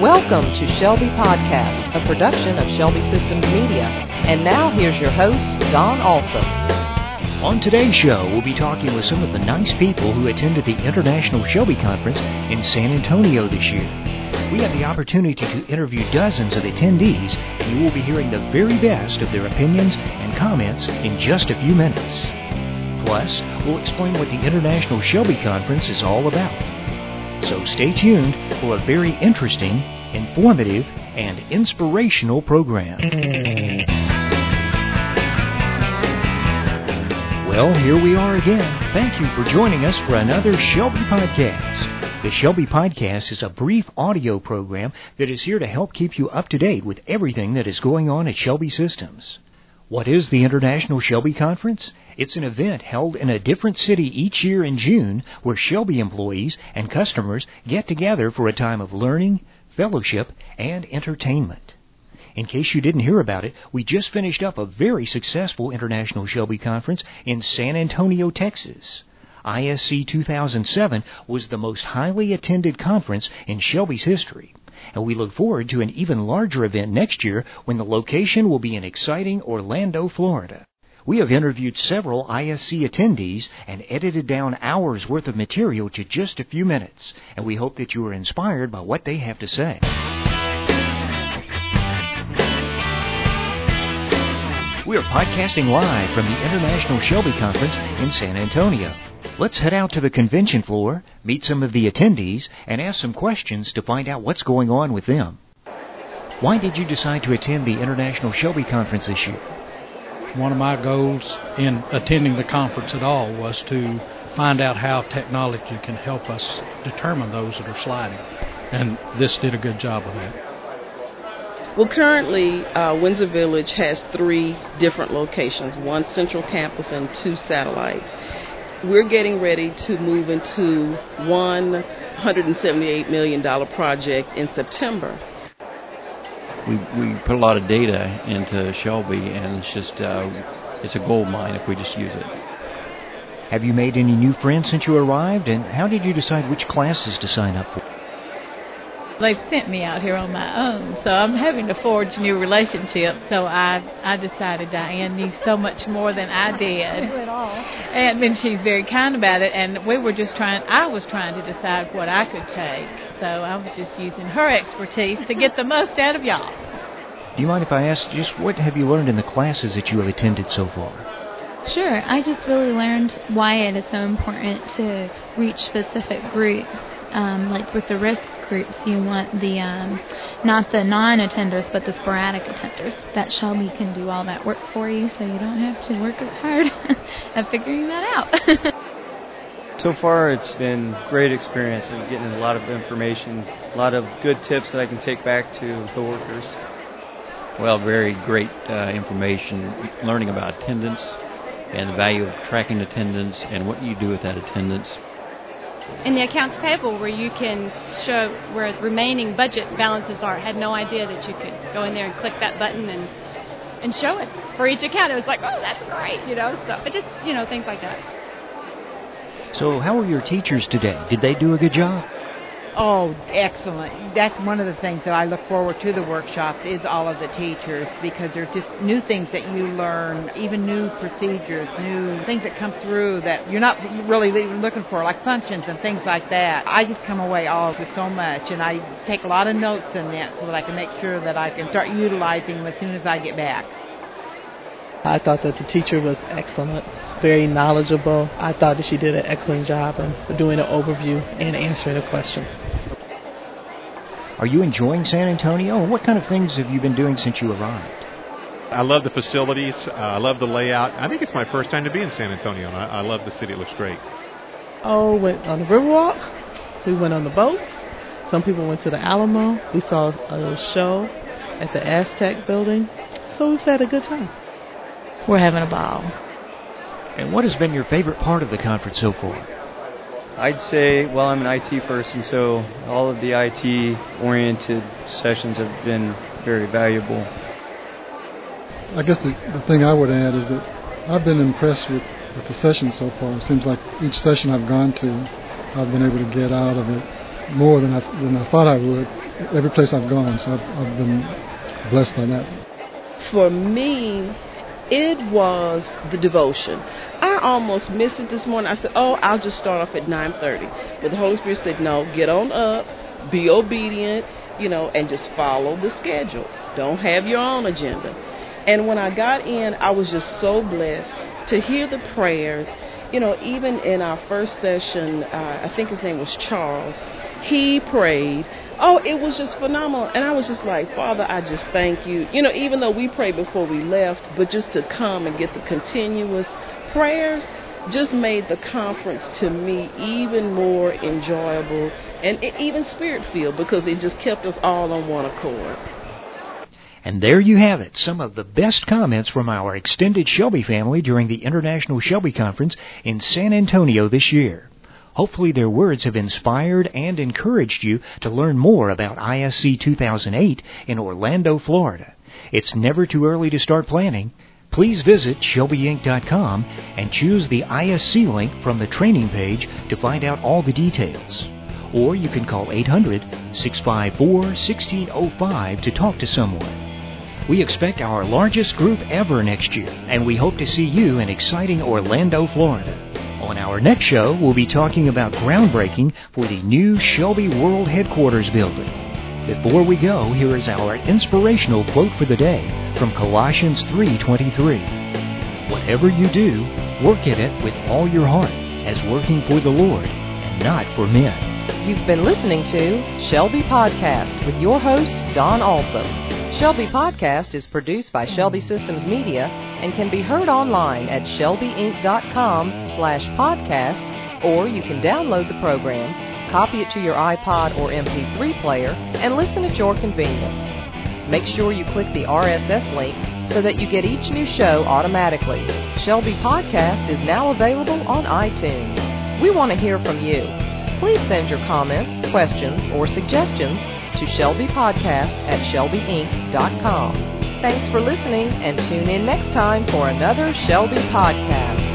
Welcome to Shelby Podcast, a production of Shelby Systems Media. And now here's your host, Don Alsop. On today's show, we'll be talking with some of the nice people who attended the International Shelby Conference in San Antonio this year. We had the opportunity to interview dozens of attendees, and you will be hearing the very best of their opinions and comments in just a few minutes. Plus, we'll explain what the International Shelby Conference is all about. So stay tuned for a very interesting, informative, and inspirational program. Well, here we are again. Thank you for joining us for another Shelby Podcast. The Shelby Podcast is a brief audio program that is here to help keep you up to date with everything that is going on at Shelby Systems. What is the International Shelby Conference? It's an event held in a different city each year in June where Shelby employees and customers get together for a time of learning, fellowship, and entertainment. In case you didn't hear about it, we just finished up a very successful International Shelby Conference in San Antonio, Texas. ISC 2007 was the most highly attended conference in Shelby's history and we look forward to an even larger event next year when the location will be in exciting Orlando, Florida. We have interviewed several ISC attendees and edited down hours worth of material to just a few minutes, and we hope that you are inspired by what they have to say. We are podcasting live from the International Shelby Conference in San Antonio. Let's head out to the convention floor, meet some of the attendees, and ask some questions to find out what's going on with them. Why did you decide to attend the International Shelby Conference this year? One of my goals in attending the conference at all was to find out how technology can help us determine those that are sliding. And this did a good job of that. Well, currently, uh, Windsor Village has three different locations one central campus and two satellites we're getting ready to move into one $178 million project in September. We, we put a lot of data into Shelby, and it's just uh, it's a gold mine if we just use it. Have you made any new friends since you arrived, and how did you decide which classes to sign up for? They've sent me out here on my own, so I'm having to forge new relationships. So I I decided Diane knew so much more than I did, and then she's very kind about it. And we were just trying. I was trying to decide what I could take, so I was just using her expertise to get the most out of y'all. Do you mind if I ask just what have you learned in the classes that you have attended so far? Sure. I just really learned why it is so important to reach specific groups um, like with the risk groups, you want the um, not the non-attenders, but the sporadic attenders. That Shelby can do all that work for you, so you don't have to work as hard at figuring that out. so far, it's been great experience and getting a lot of information, a lot of good tips that I can take back to the workers. Well, very great uh, information, learning about attendance and the value of tracking attendance and what you do with that attendance in the accounts payable where you can show where remaining budget balances are. I had no idea that you could go in there and click that button and and show it for each account. It was like, oh, that's great, you know. So it just you know things like that. So how were your teachers today? Did they do a good job? Oh, excellent. That's one of the things that I look forward to the workshop is all of the teachers because there's just new things that you learn, even new procedures, new things that come through that you're not really even looking for, like functions and things like that. I just come away all with so much and I take a lot of notes in that so that I can make sure that I can start utilizing them as soon as I get back. I thought that the teacher was excellent, very knowledgeable. I thought that she did an excellent job of doing an overview and answering the questions. Are you enjoying San Antonio? What kind of things have you been doing since you arrived? I love the facilities. Uh, I love the layout. I think it's my first time to be in San Antonio, and I, I love the city. It looks great. Oh, went on the Riverwalk. We went on the boat. Some people went to the Alamo. We saw a show at the Aztec building. So we've had a good time we're having a ball. And what has been your favorite part of the conference so far? I'd say, well, I'm an IT person, so all of the IT oriented sessions have been very valuable. I guess the, the thing I would add is that I've been impressed with, with the sessions so far. It seems like each session I've gone to, I've been able to get out of it more than I, than I thought I would. every place I've gone. So I've, I've been blessed by that. For me, it was the devotion. I almost missed it this morning. I said, "Oh, I'll just start off at 9:30," but the Holy Spirit said, "No, get on up, be obedient, you know, and just follow the schedule. Don't have your own agenda." And when I got in, I was just so blessed to hear the prayers. You know, even in our first session, uh, I think his name was Charles. He prayed oh, it was just phenomenal. And I was just like, Father, I just thank you. You know, even though we prayed before we left, but just to come and get the continuous prayers just made the conference to me even more enjoyable and even spirit filled because it just kept us all on one accord. And there you have it, some of the best comments from our extended Shelby family during the International Shelby Conference in San Antonio this year. Hopefully their words have inspired and encouraged you to learn more about ISC 2008 in Orlando, Florida. It's never too early to start planning. Please visit ShelbyInc.com and choose the ISC link from the training page to find out all the details. Or you can call 800 654 1605 to talk to someone. We expect our largest group ever next year, and we hope to see you in exciting Orlando, Florida. On our next show, we'll be talking about groundbreaking for the new Shelby World Headquarters building. Before we go, here is our inspirational quote for the day from Colossians 3:23. Whatever you do, work at it with all your heart, as working for the Lord and not for men. You've been listening to Shelby Podcast with your host Don Alsop. Shelby Podcast is produced by Shelby Systems Media and can be heard online at shelbyinc.com slash podcast, or you can download the program, copy it to your iPod or MP3 player, and listen at your convenience. Make sure you click the RSS link so that you get each new show automatically. Shelby Podcast is now available on iTunes. We want to hear from you. Please send your comments, questions, or suggestions to Shelby Podcast at shelbyinc.com. Thanks for listening and tune in next time for another Shelby Podcast.